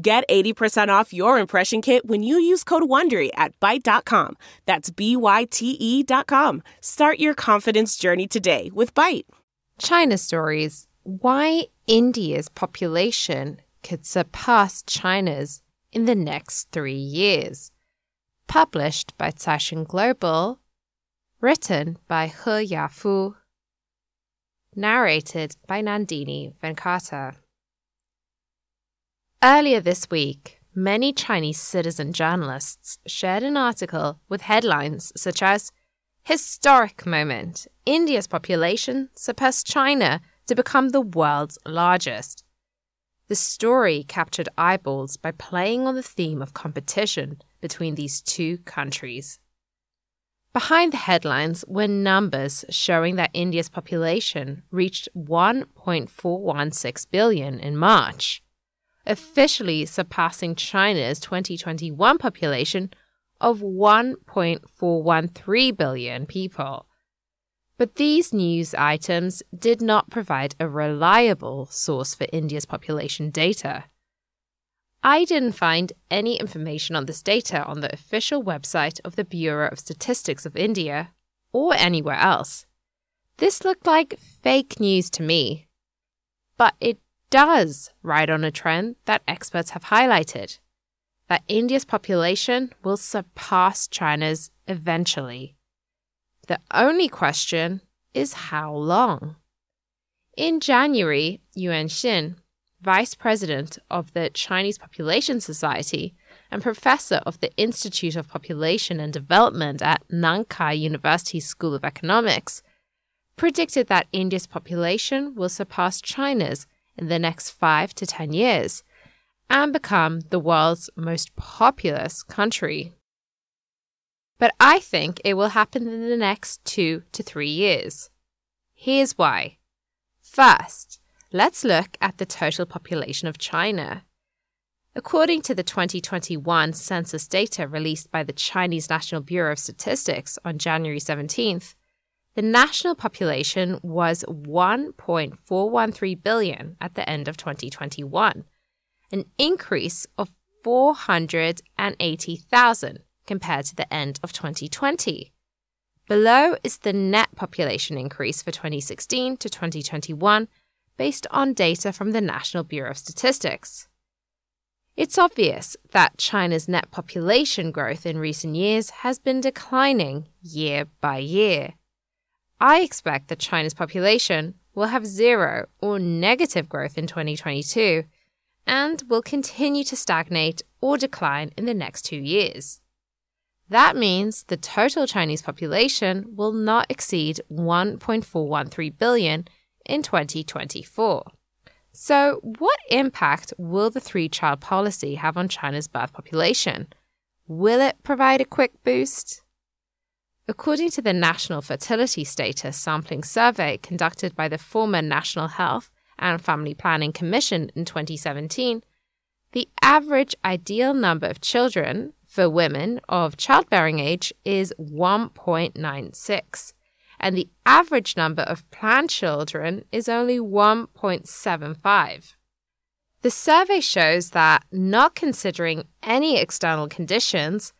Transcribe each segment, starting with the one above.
Get 80% off your impression kit when you use code WONDERY at Byte.com. That's B-Y-T-E dot com. Start your confidence journey today with Byte. China Stories Why India's population could surpass China's in the next three years. Published by Caixin Global. Written by He Yafu. Narrated by Nandini Venkata. Earlier this week, many Chinese citizen journalists shared an article with headlines such as Historic Moment India's population surpassed China to become the world's largest. The story captured eyeballs by playing on the theme of competition between these two countries. Behind the headlines were numbers showing that India's population reached 1.416 billion in March officially surpassing China's 2021 population of 1.413 billion people. But these news items did not provide a reliable source for India's population data. I didn't find any information on this data on the official website of the Bureau of Statistics of India or anywhere else. This looked like fake news to me. But it does ride on a trend that experts have highlighted that India's population will surpass China's eventually. The only question is how long. In January, Yuan Xin, vice president of the Chinese Population Society and professor of the Institute of Population and Development at Nankai University School of Economics, predicted that India's population will surpass China's in the next five to 10 years and become the world's most populous country. But I think it will happen in the next two to three years. Here's why. First, let's look at the total population of China. According to the 2021 census data released by the Chinese National Bureau of Statistics on January 17th, the national population was 1.413 billion at the end of 2021, an increase of 480,000 compared to the end of 2020. Below is the net population increase for 2016 to 2021 based on data from the National Bureau of Statistics. It's obvious that China's net population growth in recent years has been declining year by year. I expect that China's population will have zero or negative growth in 2022 and will continue to stagnate or decline in the next two years. That means the total Chinese population will not exceed 1.413 billion in 2024. So, what impact will the three child policy have on China's birth population? Will it provide a quick boost? According to the National Fertility Status Sampling Survey conducted by the former National Health and Family Planning Commission in 2017, the average ideal number of children for women of childbearing age is 1.96, and the average number of planned children is only 1.75. The survey shows that, not considering any external conditions,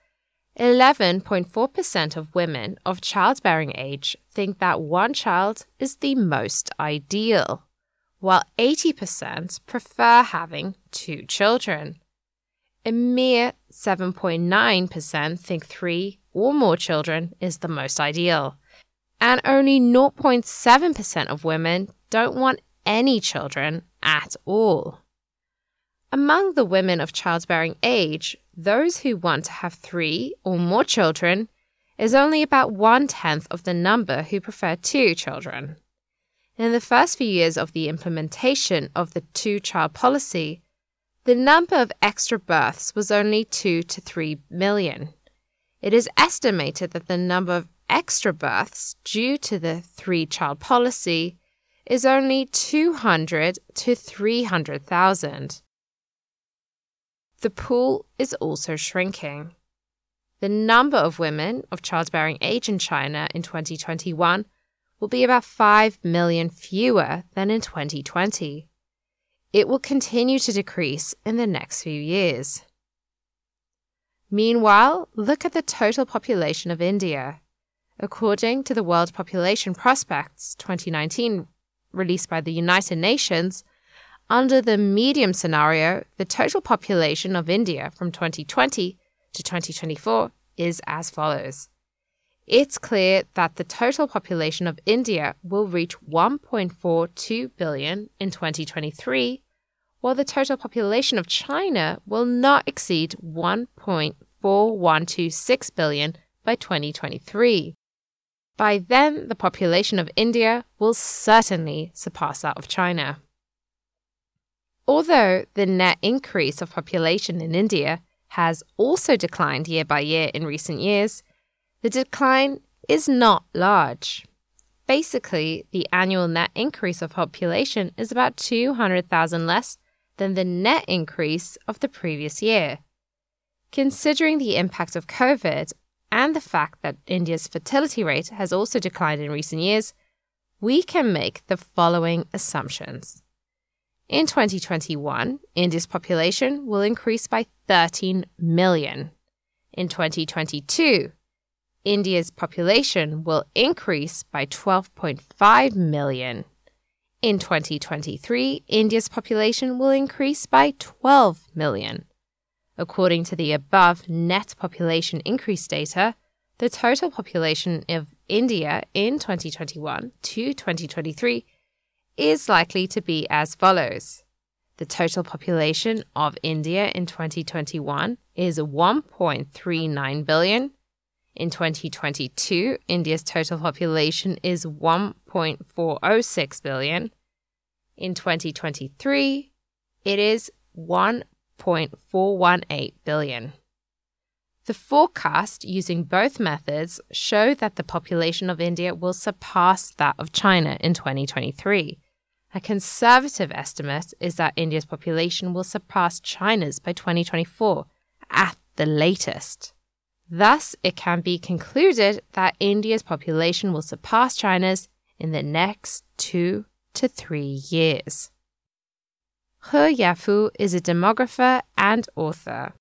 11.4% of women of childbearing age think that one child is the most ideal, while 80% prefer having two children. A mere 7.9% think three or more children is the most ideal, and only 0.7% of women don't want any children at all. Among the women of childbearing age, those who want to have three or more children is only about one tenth of the number who prefer two children. In the first few years of the implementation of the two child policy, the number of extra births was only 2 to 3 million. It is estimated that the number of extra births due to the three child policy is only 200 to 300,000. The pool is also shrinking. The number of women of childbearing age in China in 2021 will be about 5 million fewer than in 2020. It will continue to decrease in the next few years. Meanwhile, look at the total population of India. According to the World Population Prospects 2019, released by the United Nations, under the medium scenario, the total population of India from 2020 to 2024 is as follows. It's clear that the total population of India will reach 1.42 billion in 2023, while the total population of China will not exceed 1.4126 billion by 2023. By then, the population of India will certainly surpass that of China. Although the net increase of population in India has also declined year by year in recent years, the decline is not large. Basically, the annual net increase of population is about 200,000 less than the net increase of the previous year. Considering the impact of COVID and the fact that India's fertility rate has also declined in recent years, we can make the following assumptions. In 2021, India's population will increase by 13 million. In 2022, India's population will increase by 12.5 million. In 2023, India's population will increase by 12 million. According to the above net population increase data, the total population of India in 2021 to 2023 is likely to be as follows. The total population of India in 2021 is 1.39 billion. In 2022, India's total population is 1.406 billion. In 2023, it is 1.418 billion. The forecast using both methods show that the population of India will surpass that of China in 2023 a conservative estimate is that India's population will surpass China's by 2024 at the latest. Thus, it can be concluded that India's population will surpass China's in the next two to three years. He Yafu is a demographer and author.